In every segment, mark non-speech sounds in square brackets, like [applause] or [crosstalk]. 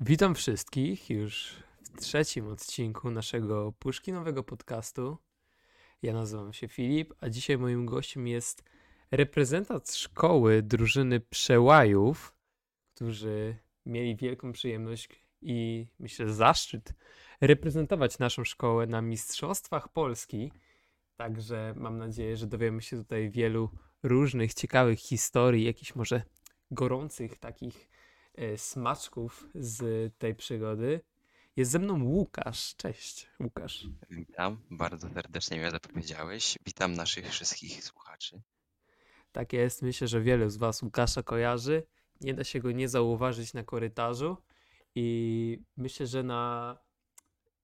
Witam wszystkich już w trzecim odcinku naszego puszkinowego podcastu. Ja nazywam się Filip, a dzisiaj moim gościem jest reprezentant szkoły drużyny przełajów, którzy mieli wielką przyjemność i myślę zaszczyt reprezentować naszą szkołę na Mistrzostwach Polski. Także mam nadzieję, że dowiemy się tutaj wielu różnych ciekawych historii, jakichś może gorących takich smaczków z tej przygody. Jest ze mną Łukasz. Cześć, Łukasz. Witam, bardzo serdecznie mnie zapowiedziałeś. Witam naszych wszystkich słuchaczy. Tak jest, myślę, że wielu z Was Łukasza kojarzy. Nie da się go nie zauważyć na korytarzu i myślę, że na,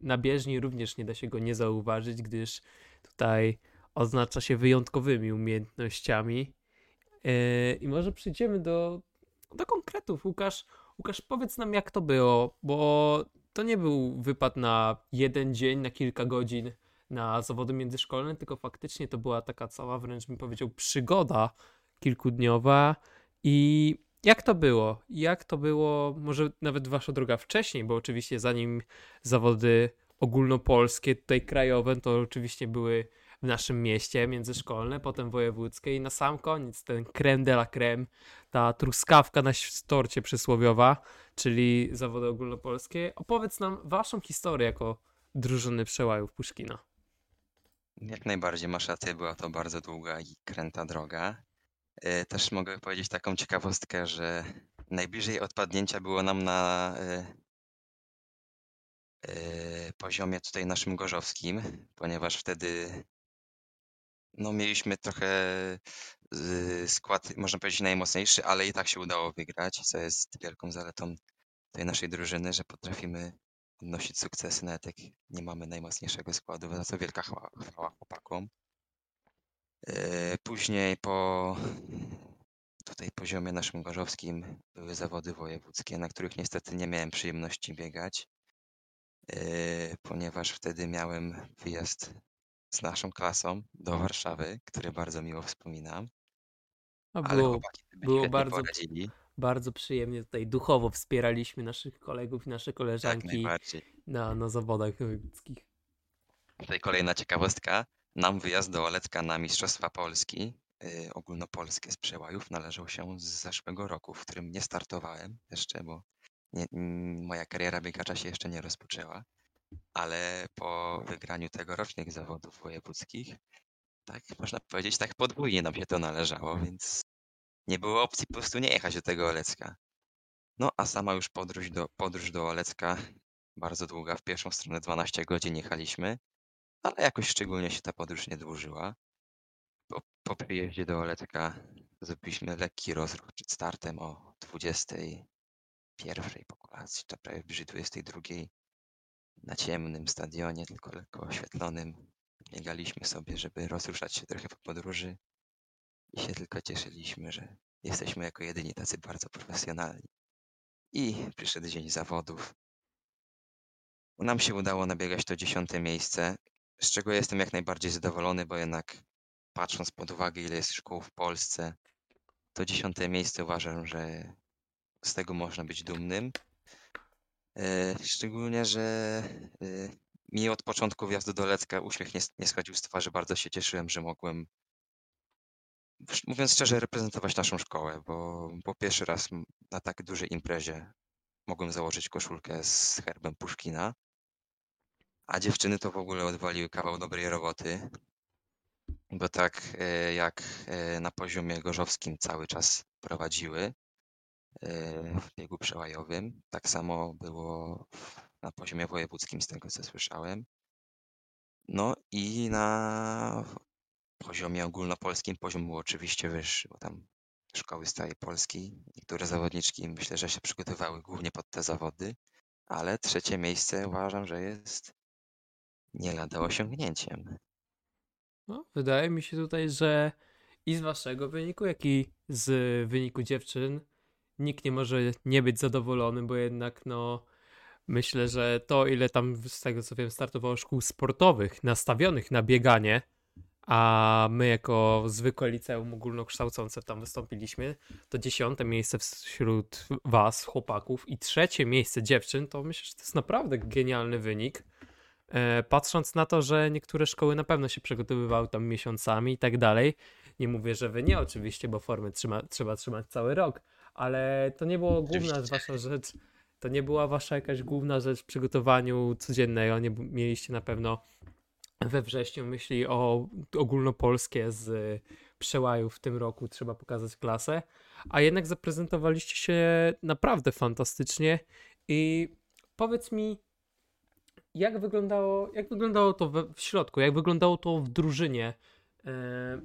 na bieżni również nie da się go nie zauważyć, gdyż tutaj oznacza się wyjątkowymi umiejętnościami. Yy, I może przejdziemy do, do konkretów. Łukasz, Łukasz, powiedz nam, jak to było, bo to nie był wypad na jeden dzień, na kilka godzin na zawody międzyszkolne, tylko faktycznie to była taka cała, wręcz bym powiedział, przygoda kilkudniowa. I jak to było? Jak to było, może nawet wasza droga wcześniej, bo oczywiście zanim zawody ogólnopolskie, tutaj krajowe, to oczywiście były w naszym mieście międzyszkolne, potem wojewódzkie i na sam koniec ten creme de la creme, ta truskawka na torcie przysłowiowa, czyli zawody ogólnopolskie. Opowiedz nam waszą historię jako drużyny przełajów Puszkina. Jak najbardziej masz rację, była to bardzo długa i kręta droga. E, Też mogę powiedzieć taką ciekawostkę, że najbliżej odpadnięcia było nam na e, e, poziomie tutaj naszym gorzowskim, ponieważ wtedy no, mieliśmy trochę y, skład, można powiedzieć, najmocniejszy, ale i tak się udało wygrać, co jest wielką zaletą tej naszej drużyny, że potrafimy odnosić sukcesy, nawet jak nie mamy najmocniejszego składu, za co wielka chwała, chwała chłopakom. E, Później po tutaj poziomie naszym gorzowskim były zawody wojewódzkie, na których niestety nie miałem przyjemności biegać, e, ponieważ wtedy miałem wyjazd z naszą klasą do Warszawy, który bardzo miło wspominam. No, Ale było, chłopaki sobie było świetnie bardzo, poradzili, bardzo przyjemnie tutaj duchowo wspieraliśmy naszych kolegów i nasze jak koleżanki najbardziej. na, na zawodach wojewódzkich. Tutaj kolejna ciekawostka. Nam wyjazd do Olecka na Mistrzostwa Polski y, ogólnopolskie z przełajów należał się z zeszłego roku, w którym nie startowałem jeszcze, bo nie, mm, moja kariera biegacza się jeszcze nie rozpoczęła, ale po wygraniu tegorocznych zawodów wojewódzkich, tak można powiedzieć, tak podwójnie nam się to należało, więc nie było opcji po prostu nie jechać do tego Olecka. No a sama już podróż do, podróż do Olecka bardzo długa, w pierwszą stronę 12 godzin jechaliśmy, ale jakoś szczególnie się ta podróż nie dłużyła. Po, po przyjeździe do Olecka zrobiliśmy lekki rozruch przed startem o 21 po kolacji, czy prawie bliżej 22 na ciemnym stadionie, tylko lekko oświetlonym. Biegaliśmy sobie, żeby rozruszać się trochę po podróży i się tylko cieszyliśmy, że jesteśmy jako jedyni tacy bardzo profesjonalni. I przyszedł dzień zawodów. Nam się udało nabiegać to dziesiąte miejsce, z czego jestem jak najbardziej zadowolony, bo jednak patrząc pod uwagę, ile jest szkół w Polsce, to dziesiąte miejsce uważam, że z tego można być dumnym. E, Szczególnie, że e, mi od początku wjazdu do Lecka uśmiech nie, schodził z twarzy. Bardzo się cieszyłem, że mogłem, mówiąc szczerze, reprezentować naszą szkołę, bo, bo pierwszy raz na tak dużej imprezie mogłem założyć koszulkę z herbem Puszkina. A dziewczyny to w ogóle odwaliły kawał dobrej roboty, bo tak e, jak na poziomie gorzowskim cały czas prowadziły w biegu przełajowym, tak samo było na poziomie wojewódzkim, z tego co słyszałem. No i na poziomie ogólnopolskim poziom był oczywiście wyższy, bo tam szkoły z całej Polski, niektóre zawodniczki myślę, że się przygotowały głównie pod te zawody, ale trzecie miejsce uważam, że jest nie lada osiągnięciem. No, wydaje mi się tutaj, że i z waszego wyniku, jak i z wyniku dziewczyn nikt nie może nie być zadowolony, bo jednak no myślę, że to ile tam z tego co wiem startowało szkół sportowych nastawionych na bieganie, a my jako zwykłe liceum ogólnokształcące tam wystąpiliśmy, to dziesiąte miejsce wśród was, chłopaków i trzecie miejsce dziewczyn, to myślę, że to jest naprawdę genialny wynik. E, patrząc na to, że niektóre szkoły na pewno się przygotowywały tam miesiącami i tak dalej. Nie mówię, że wy nie oczywiście, bo formy trzyma, trzeba trzymać cały rok, ale to nie było główna wasza rzecz, to nie była wasza jakaś główna rzecz w przygotowaniu codziennego, nie mieliście na pewno we wrześniu myśli o ogólnopolskie z przełaju w tym roku. Trzeba pokazać klasę, a jednak zaprezentowaliście się naprawdę fantastycznie. I powiedz mi, jak wyglądało, jak wyglądało to we, w środku, jak wyglądało to w drużynie? E,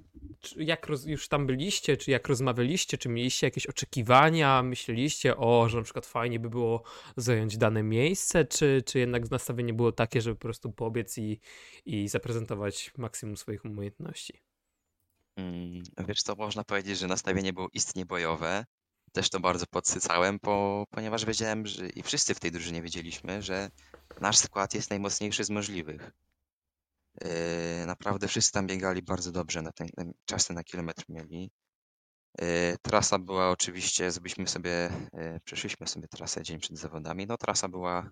jak roz, już tam byliście, czy jak rozmawialiście, czy mieliście jakieś oczekiwania, myśleliście, o, że na przykład fajnie by było zająć dane miejsce, czy, czy jednak nastawienie było takie, żeby po prostu pobiec i, i zaprezentować maksimum swoich umiejętności? Mm, Wiesz co, można powiedzieć, że nastawienie było istnie bojowe. Też to bardzo podsycałem, bo, ponieważ wiedziałem, że i wszyscy w tej drużynie wiedzieliśmy, że nasz skład jest najmocniejszy z możliwych. Yy, Naprawdę wszyscy tam biegali bardzo dobrze, na ten, czasy na kilometr mieli. Yy, Trasa była oczywiście, zrobiliśmy sobie, yy, przeszliśmy sobie trasę dzień przed zawodami. No trasa była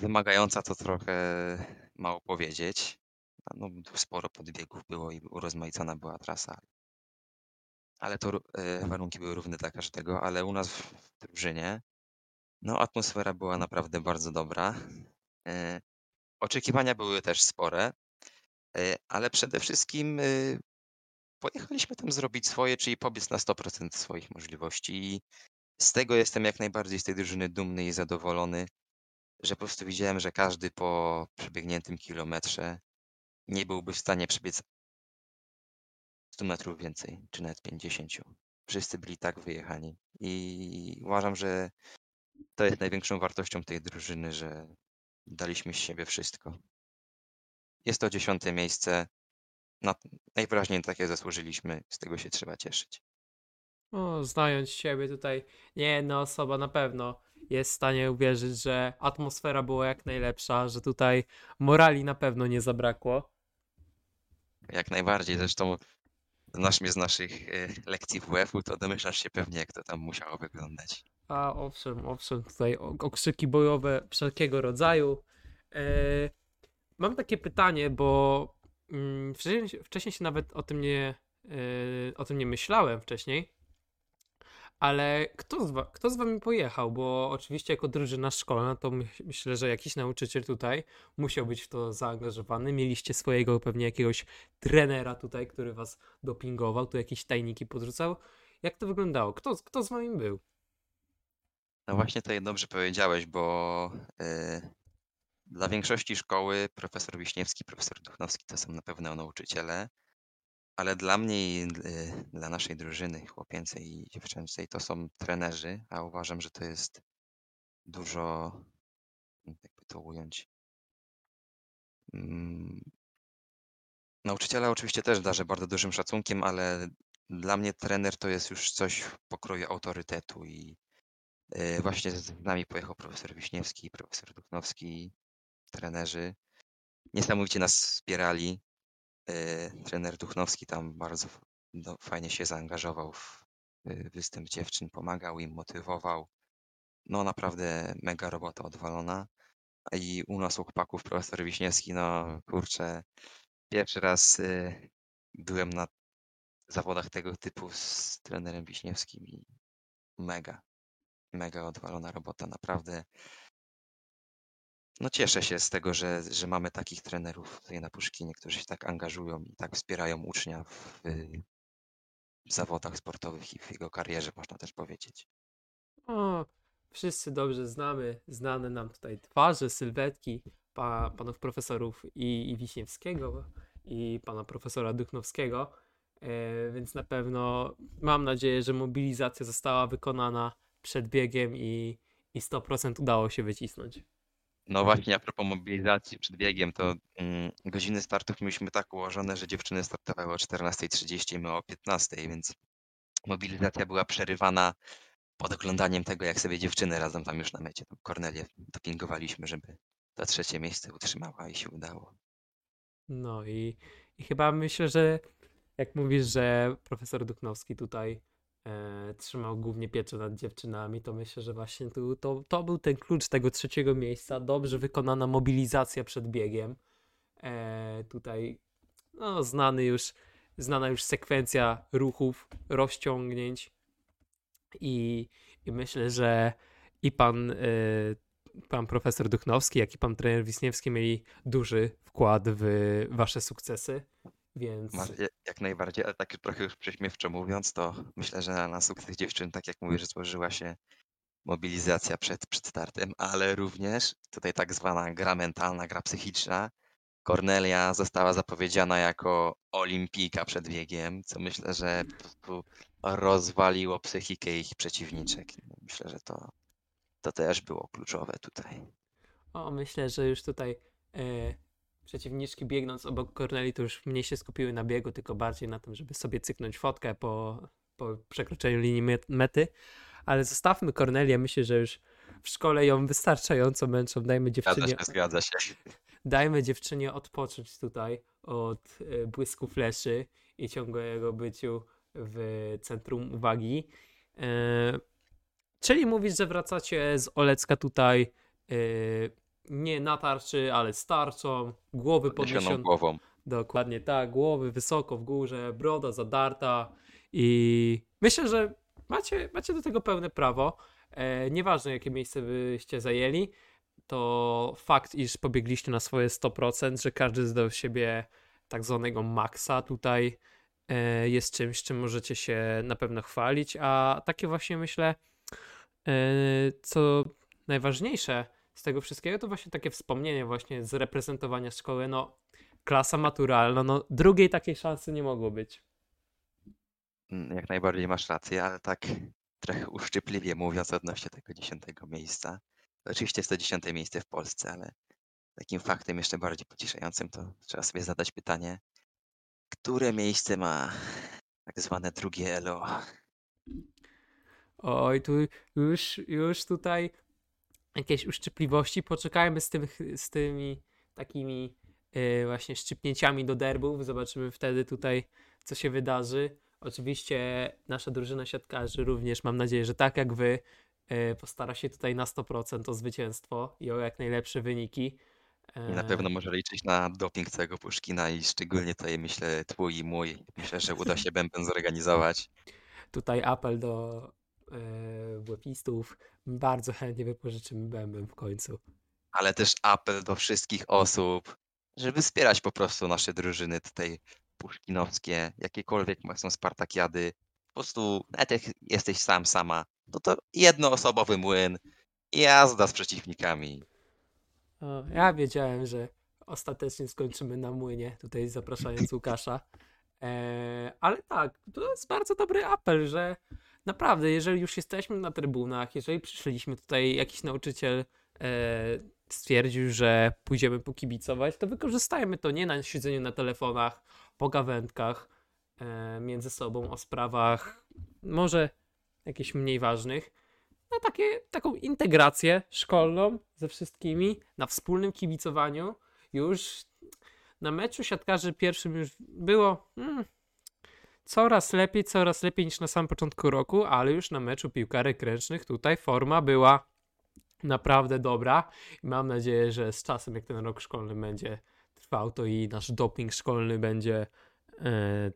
wymagająca, to trochę mało powiedzieć. No, sporo podbiegów było i urozmaicona była trasa. Ale to warunki były równe dla każdego, ale u nas w w drużynie, no atmosfera była naprawdę bardzo dobra. Oczekiwania były też spore, yy, ale przede wszystkim yy, pojechaliśmy tam zrobić swoje, czyli pobiec na 100% swoich możliwości. I z tego jestem jak najbardziej z tej drużyny dumny i zadowolony, że po prostu widziałem, że każdy po przebiegniętym kilometrze nie byłby w stanie przebiec 100 metrów więcej, czy nawet 50. Wszyscy byli tak wyjechani. I uważam, że to jest największą wartością tej drużyny, że daliśmy z siebie wszystko. Jest to dziesiąte miejsce. Na, najwyraźniej takie zasłużyliśmy, z tego się trzeba cieszyć. O, znając siebie tutaj, nie jedna osoba na pewno jest w stanie uwierzyć, że atmosfera była jak najlepsza, że tutaj morali na pewno nie zabrakło. Jak najbardziej, zresztą znasz mnie z naszych e, lekcji WF-u, to domyślasz się pewnie, jak to tam musiało wyglądać. A owszem, owszem, tutaj okrzyki bojowe wszelkiego rodzaju. E, mam takie pytanie, bo mm, wcześniej, wcześniej się nawet o tym nie, e, o tym nie myślałem wcześniej. Ale kto z, wa- kto z wami pojechał? Bo oczywiście jako drużyna szkolna to my, myślę, że jakiś nauczyciel tutaj musiał być w to zaangażowany. Mieliście swojego pewnie jakiegoś trenera tutaj, który was dopingował, tu jakieś tajniki podrzucał. Jak to wyglądało? Kto, kto z wami był? No właśnie tutaj dobrze powiedziałeś, bo e, dla większości szkoły profesor Wiśniewski, profesor Duchnowski to są na pewno nauczyciele, ale dla mnie i e, dla naszej drużyny chłopięcej i dziewczęcej to są trenerzy, a uważam, że to jest dużo, jakby to ująć. Mm, Nauczyciela oczywiście też darzę bardzo dużym szacunkiem, ale dla mnie trener to jest już coś w pokroju autorytetu i właśnie z nami pojechał profesor Wiśniewski, profesor Duchnowski, trenerzy. Niesamowicie nas wspierali. E, Trener Duchnowski tam bardzo no, fajnie się zaangażował w e, występ dziewczyn, pomagał im, motywował. No naprawdę mega robota odwalona. I u nas u chłopaków profesor Wiśniewski, no kurczę, pierwszy raz byłem na zawodach tego typu z trenerem Wiśniewskim i mega, mega odwalona robota, naprawdę. No cieszę się z tego, że, że mamy takich trenerów tutaj na Puszkinie, którzy się tak angażują i tak wspierają ucznia w, w zawodach sportowych i w jego karierze, można też powiedzieć. O, wszyscy dobrze znamy, znane nam tutaj twarze, sylwetki pa, panów profesorów i, i Wiśniewskiego i pana profesora Duchnowskiego, e, więc na pewno mam nadzieję, że mobilizacja została wykonana przed biegiem i, i 100% udało się wycisnąć. No właśnie, a propos mobilizacji przed biegiem, to mm, godziny startów mieliśmy tak ułożone, że dziewczyny startowały o 14.30, my o 15.00, więc mobilizacja była przerywana pod oglądaniem tego, jak sobie dziewczyny radzą tam już na mecie. Tam Kornelię dopingowaliśmy, żeby to trzecie miejsce utrzymała i się udało. No i, i chyba myślę, że jak mówisz, że profesor Duchnowski tutaj e, trzymał głównie pieczę nad dziewczynami, to myślę, że właśnie tu, to, to był ten klucz tego trzeciego miejsca. Dobrze wykonana mobilizacja przed biegiem. E, tutaj no, znany już, znana już sekwencja ruchów, rozciągnięć i, i myślę, że i pan, y, pan profesor Duchnowski, jak i pan trener Wisniewski mieli duży wkład w wasze sukcesy, więc... Masz, jak, najbardziej, ale tak trochę już prześmiewczo mówiąc, to myślę, że na sukces dziewczyn, tak jak mówisz, złożyła się mobilizacja przed, przed startem, ale również tutaj tak zwana gra mentalna, gra psychiczna. Kornelia została zapowiedziana jako olimpijka przed biegiem, co myślę, że po prostu rozwaliło psychikę ich przeciwniczek. Myślę, że to, to też było kluczowe tutaj. O, myślę, że już tutaj e, przeciwniczki biegnąc obok Corneli to już mniej się skupiły na biegu, tylko bardziej na tym, żeby sobie cyknąć fotkę po, po przekroczeniu linii met- mety. Ale zostawmy Cornelię, myślę, że już w szkole ją wystarczająco męczą. Dajmy Zgadza dziewczynie, się, zgadza się. dajmy dziewczynie odpocząć tutaj od e, błysku fleszy i ciągłego byciu w centrum uwagi. E, czyli mówisz, że wracacie z Olecka tutaj e, nie na tarczy, ale z tarczą, głowy Podniesioną głową. Dokładnie tak, głowy wysoko w górze, broda zadarta i myślę, że macie, macie do tego pełne prawo. E, nieważne jakie miejsce byście zajęli, to fakt, iż pobiegliście na swoje 100%, że każdy zdał siebie tak zwanego maksa tutaj e, jest czymś, czym możecie się na pewno chwalić, a takie właśnie myślę, e, co najważniejsze z tego wszystkiego, to właśnie takie wspomnienie właśnie z reprezentowania szkoły, no klasa maturalna, no drugiej takiej szansy nie mogło być. Mm, Jak najbardziej masz rację, ale tak trochę uszczypliwie mówiąc odnośnie tego dziesiątego miejsca. Oczywiście jest to dziesiąte miejsce w Polsce, ale takim faktem jeszcze bardziej pocieszającym to trzeba sobie zadać pytanie, które miejsce ma tak zwane drugie ELO? Oj, tu już, już tutaj jakieś uszczypliwości, poczekajmy z, tym, z tymi takimi e, właśnie szczypnięciami do derbów, zobaczymy wtedy tutaj, co się wydarzy. Oczywiście nasza drużyna siatkarzy również, mam nadzieję, że tak jak wy, e, postara się tutaj na 100% o zwycięstwo i o jak najlepsze wyniki. I na E, pewno może liczyć na doping całego Puszkina i szczególnie tutaj myślę twój i mój. Myślę, że uda się bęben zorganizować. Tutaj apel do e, WF-istów. Bardzo chętnie wypożyczymy bęben w końcu. ale też apel do wszystkich osób, żeby wspierać po prostu nasze drużyny tutaj puszkinowskie, jakiekolwiek są Spartakiady. Po prostu, nawet jak jesteś sam, sama, no to jednoosobowy młyn i jazda z przeciwnikami. Ja wiedziałem, że ostatecznie skończymy na młynie, tutaj zapraszając [laughs] Łukasza. E, ale tak, to jest bardzo dobry apel, że naprawdę, jeżeli już jesteśmy na trybunach, jeżeli przyszliśmy tutaj, jakiś nauczyciel e, stwierdził, że pójdziemy pokibicować, to wykorzystajmy to nie na siedzeniu na telefonach, pogawędkach e, między sobą o sprawach może jakichś mniej ważnych, na takie, taką integrację szkolną ze wszystkimi, na wspólnym kibicowaniu. Już na meczu siatkarzy pierwszym już było mm, coraz lepiej, coraz lepiej niż na samym początku roku, ale już na meczu piłkarek ręcznych tutaj forma była naprawdę dobra i mam nadzieję, że z czasem, jak ten rok szkolny będzie trwał, to i nasz doping szkolny będzie e,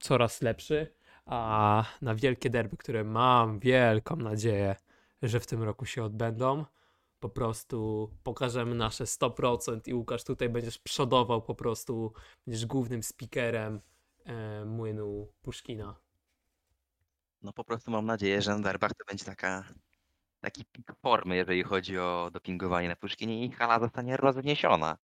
coraz lepszy. A na wielkie derby, które mam wielką nadzieję, że w tym roku się odbędą, po prostu pokażemy nasze 100% i Łukasz tutaj będziesz przodował po prostu, będziesz głównym speakerem e, młynu Puszkina. No po prostu mam nadzieję, że na derbach to będzie taka, taki pik formy, jeżeli chodzi o dopingowanie na Puszkinie i hala zostanie rozniesiona.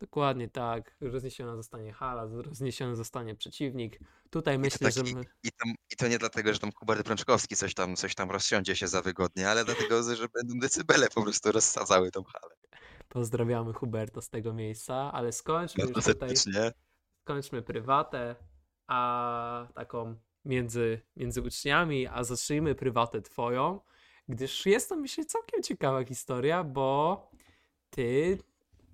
Dokładnie tak. Rozniesiona zostanie hala, rozniesiony zostanie przeciwnik. Tutaj I to, myślę, że taki, my... i, to, I to nie dlatego, że tam Hubert Prączkowski coś tam, coś tam rozsiądzie się za wygodnie, ale dlatego, że będą decybele po prostu rozsadzały tą halę. pozdrawiamy Huberta z tego miejsca, ale skończmy Bardzo już tutaj. Skończmy prywatę, a taką między, między uczniami, a zacznijmy prywatę twoją, gdyż jest to myślę całkiem ciekawa historia, bo ty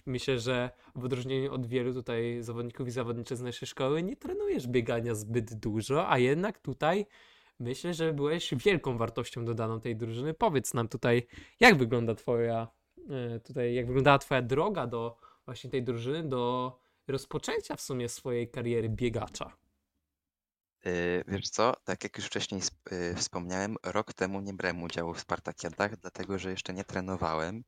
Myślę, że w odróżnieniu od wielu tutaj zawodników i zawodniczek z naszej szkoły nie trenujesz biegania zbyt dużo, a jednak tutaj myślę, że byłeś wielką wartością dodaną tej drużyny. Powiedz nam tutaj, jak wygląda twoja, e, tutaj, jak wyglądała twoja droga do właśnie tej drużyny, do rozpoczęcia w sumie swojej kariery biegacza. Yy, wiesz co, tak jak już wcześniej yy, wspomniałem, rok temu nie brałem udziału w Spartakiadach, dlatego że jeszcze nie trenowałem.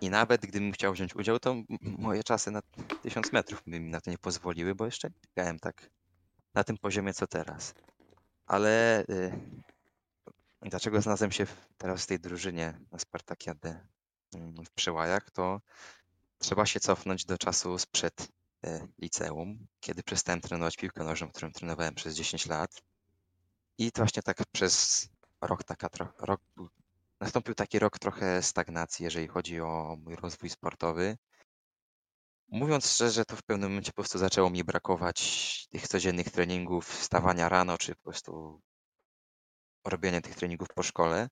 I nawet gdybym chciał wziąć udział, to moje czasy na 1000 metrów by mi na to nie pozwoliły, bo jeszcze nie biegałem tak na tym poziomie co teraz. Ale yy, dlaczego znalazłem się teraz w tej drużynie na Spartakiadę mm, w Przełajach, to trzeba się cofnąć do czasu sprzed e, liceum, kiedy przestałem trenować piłkę nożną, którą trenowałem przez 10 lat. I to właśnie tak przez rok taka rok, nastąpił taki rok trochę stagnacji, jeżeli chodzi o mój rozwój sportowy. Mówiąc szczerze, to w pewnym momencie po prostu zaczęło mi brakować tych codziennych treningów, wstawania rano, czy po prostu robienia tych treningów po szkole.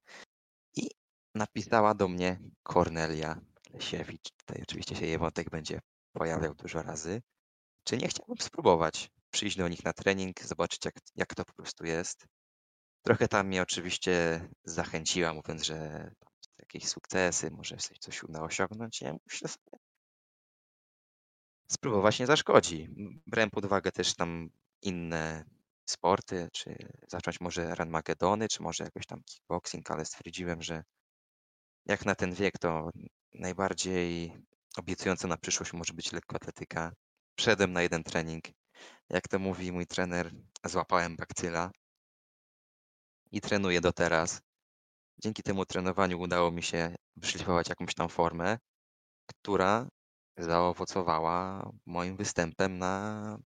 I napisała do mnie Kornelia Lesiewicz. Tutaj oczywiście się jej wątek będzie pojawiał dużo razy. Czy nie chciałbym spróbować przyjść do nich na trening, zobaczyć jak, jak to po prostu jest. Trochę tam mnie oczywiście zachęciła, mówiąc, że jakieś sukcesy, może coś, coś uda osiągnąć. Ja myślę sobie, spróbować nie zaszkodzi. Brałem pod uwagę też tam inne sporty, czy zacząć może Run Magedony, czy może jakoś tam kickboxing, ale stwierdziłem, że jak na ten wiek, to najbardziej obiecująca na przyszłość może być lekkoatletyka. Wszedłem na jeden trening. Jak to mówi mój trener, złapałem bakcyla i trenuję do teraz. Dzięki temu trenowaniu udało mi się wyszlifować jakąś tam formę, która zaowocowała moim występem na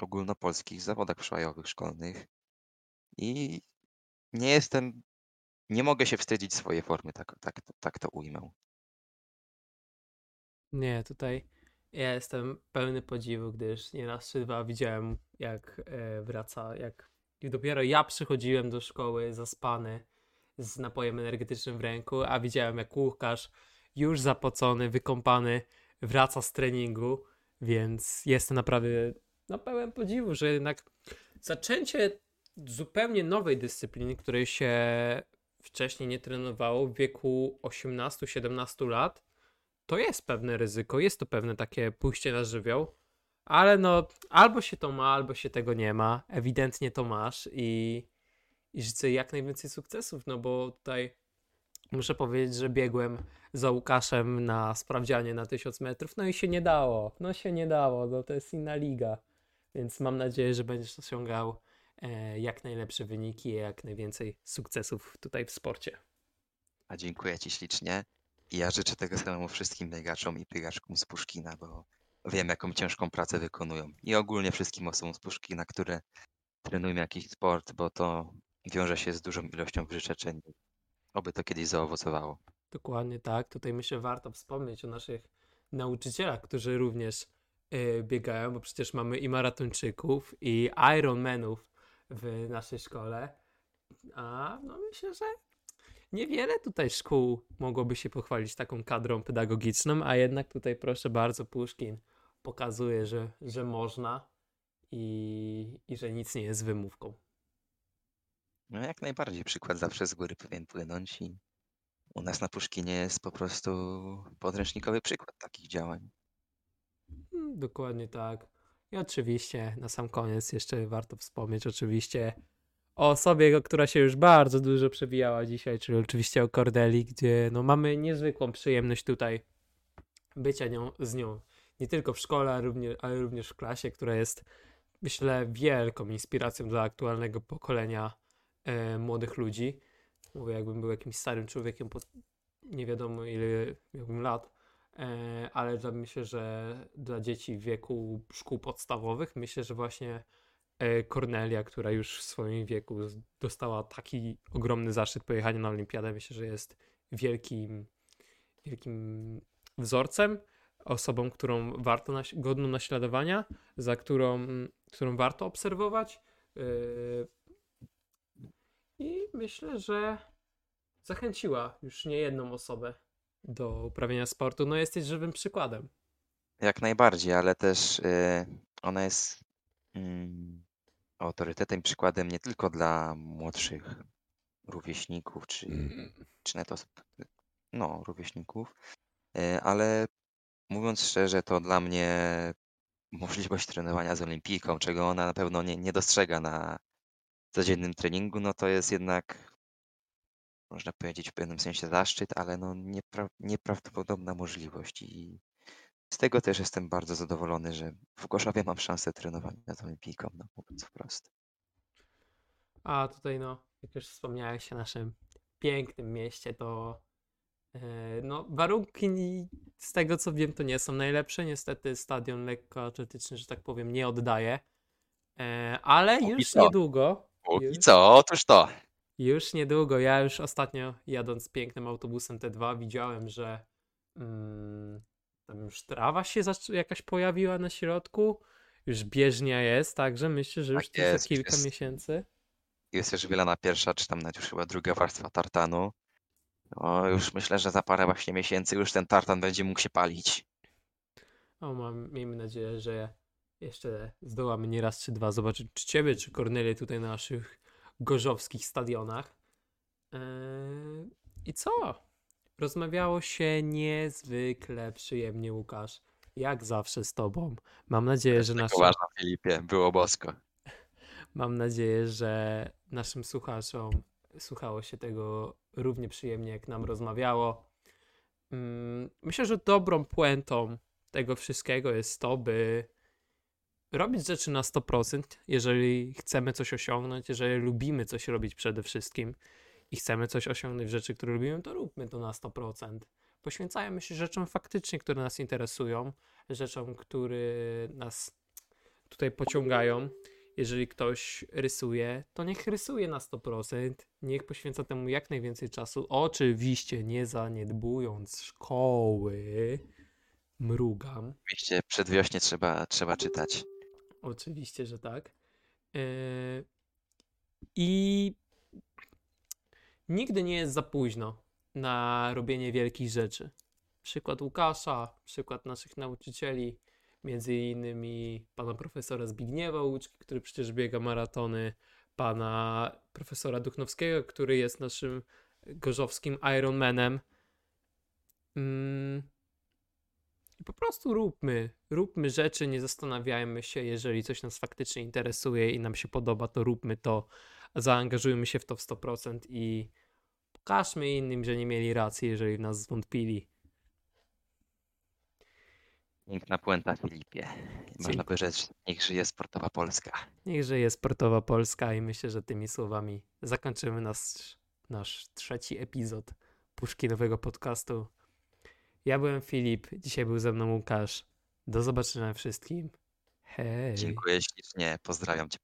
ogólnopolskich zawodach przełajowych szkolnych. I nie jestem, nie mogę się wstydzić swojej formy, tak, tak, tak to ujmę. Nie, tutaj ja jestem pełny podziwu, gdyż nie raz czy dwa widziałem, jak e, wraca, jak i dopiero ja przychodziłem do szkoły zaspany z napojem energetycznym w ręku, a widziałem, jak Łukasz już zapocony, wykąpany wraca z treningu, więc jestem naprawdę no, pełen podziwu, że jednak zaczęcie zupełnie nowej dyscypliny, której się wcześniej nie trenowało w wieku 18-17 lat, to jest pewne ryzyko, jest to pewne takie pójście na żywioł, ale no albo się to ma, albo się tego nie ma. Ewidentnie to masz i, i życzę jak najwięcej sukcesów, no bo tutaj muszę powiedzieć, że biegłem za Łukaszem na sprawdzianie na 1000 metrów, no i się nie dało, no się nie dało, no to jest inna liga, więc mam nadzieję, że będziesz osiągał e, jak najlepsze wyniki jak najwięcej sukcesów tutaj w sporcie. A dziękuję Ci ślicznie. Ja życzę tego samemu wszystkim biegaczom i biegaczkom z Puszkina, bo wiem, jaką ciężką pracę wykonują. I ogólnie wszystkim osobom z Puszkina, które trenują jakiś sport, bo to wiąże się z dużą ilością wyrzeczeń. Oby to kiedyś zaowocowało. Dokładnie tak. Tutaj myślę, warto wspomnieć o naszych nauczycielach, którzy również y, biegają, bo przecież mamy i maratończyków, i Ironmanów w naszej szkole. A no myślę, że niewiele tutaj szkół mogłoby się pochwalić taką kadrą pedagogiczną, a jednak tutaj proszę bardzo, Puszkin pokazuje, że, że można i, i że nic nie jest wymówką. No jak najbardziej przykład zawsze z góry powinien płynąć i u nas na Puszkinie jest po prostu podręcznikowy przykład takich działań. Mm, Dokładnie tak. I oczywiście na sam koniec jeszcze warto wspomnieć oczywiście o osobie, która się już bardzo dużo przewijała dzisiaj, czyli oczywiście o Cordeli, gdzie no mamy niezwykłą przyjemność tutaj bycia nią, z nią. Nie tylko w szkole, ale również, ale również w klasie, która jest myślę wielką inspiracją dla aktualnego pokolenia e, młodych ludzi. Mówię, jakbym był jakimś starym człowiekiem po nie wiadomo ile miałbym lat, E, ale dla, myślę, że dla dzieci w wieku szkół podstawowych, myślę, że właśnie Kornelia, która już w swoim wieku dostała taki ogromny zaszczyt pojechania na olimpiadę, myślę, że jest wielkim, wielkim wzorcem, osobą, którą warto, naś- godną naśladowania, za którą, którą warto obserwować. E, I myślę, że zachęciła już nie jedną osobę do uprawiania sportu, no jesteś żywym przykładem. Jak najbardziej, ale też y, ona jest mm, autorytetem, przykładem nie tylko dla młodszych rówieśników, czy, czy nawet osób, no, rówieśników, y, ale mówiąc szczerze, to dla mnie możliwość trenowania z olimpijką, czego ona na pewno nie, nie dostrzega na codziennym treningu, no to jest jednak, można powiedzieć, w pewnym sensie zaszczyt, ale no niepra nieprawdopodobna możliwość i z tego też jestem bardzo zadowolony, że w Gorzowie mam szansę trenowania z olimpijką, no mówiąc wprost. A tutaj no, jak już wspomniałeś o naszym pięknym mieście, to e, no, warunki z tego co wiem to nie są najlepsze. Niestety stadion lekkoatletyczny, że tak powiem, nie oddaje. E, ale Póki już co. niedługo, Póki już, co, otóż to. już niedługo, ja już ostatnio jadąc pięknym autobusem T2 widziałem, że mm, tam już trawa się jakaś pojawiła na środku, już bieżnia jest, także myślę, że już Tak jest, kilka jest. miesięcy. Jest już wylana pierwsza, czy tam nawet już chyba druga warstwa tartanu. No, już myślę, że za parę właśnie miesięcy już ten tartan będzie mógł się palić. O, mam, miejmy nadzieję, że jeszcze zdołamy nie raz czy dwa zobaczyć czy ciebie, czy Kornelię tutaj na naszych gorzowskich stadionach. Eee, I co? Rozmawiało się niezwykle przyjemnie, Łukasz. Jak zawsze z tobą. Mam nadzieję, że nasza... uważam, Filipie, było bosko. [laughs] Mam nadzieję, że naszym słuchaczom słuchało się tego równie przyjemnie, jak nam rozmawiało. Mm, Myślę, że dobrą puentą tego wszystkiego jest to, by robić rzeczy na 100%, jeżeli chcemy coś osiągnąć, jeżeli lubimy coś robić przede wszystkim i chcemy coś osiągnąć w rzeczy, które lubimy, to róbmy to na 100%. Poświęcajmy się rzeczom faktycznie, które nas interesują, rzeczom, które nas tutaj pociągają. Jeżeli ktoś rysuje, to niech rysuje na 100%, niech poświęca temu jak najwięcej czasu. Oczywiście nie zaniedbując szkoły. Mrugam. Oczywiście przedwiośnie trzeba, trzeba czytać. Oczywiście, że tak. Yy, I nigdy nie jest za późno na robienie wielkich rzeczy. Przykład Łukasza, przykład naszych nauczycieli, między innymi pana profesora Zbigniewa Łuczki, który przecież biega maratony, pana profesora Duchnowskiego, który jest naszym gorzowskim Ironmanem. Mm. I po prostu róbmy, róbmy rzeczy, nie zastanawiajmy się, jeżeli coś nas faktycznie interesuje i nam się podoba, to róbmy to, zaangażujmy się w to w 100% i pokażmy innym, że nie mieli racji, jeżeli w nas zwątpili. Piękna puenta, Filipie. Można by rzec, niech żyje sportowa Polska. Niech żyje sportowa Polska i myślę, że tymi słowami zakończymy nasz, nasz trzeci epizod Puszkinowego podcastu. Ja byłem Filip, dzisiaj był ze mną Łukasz. Do zobaczenia wszystkim. Hej. Dziękuję ślicznie, pozdrawiam cię.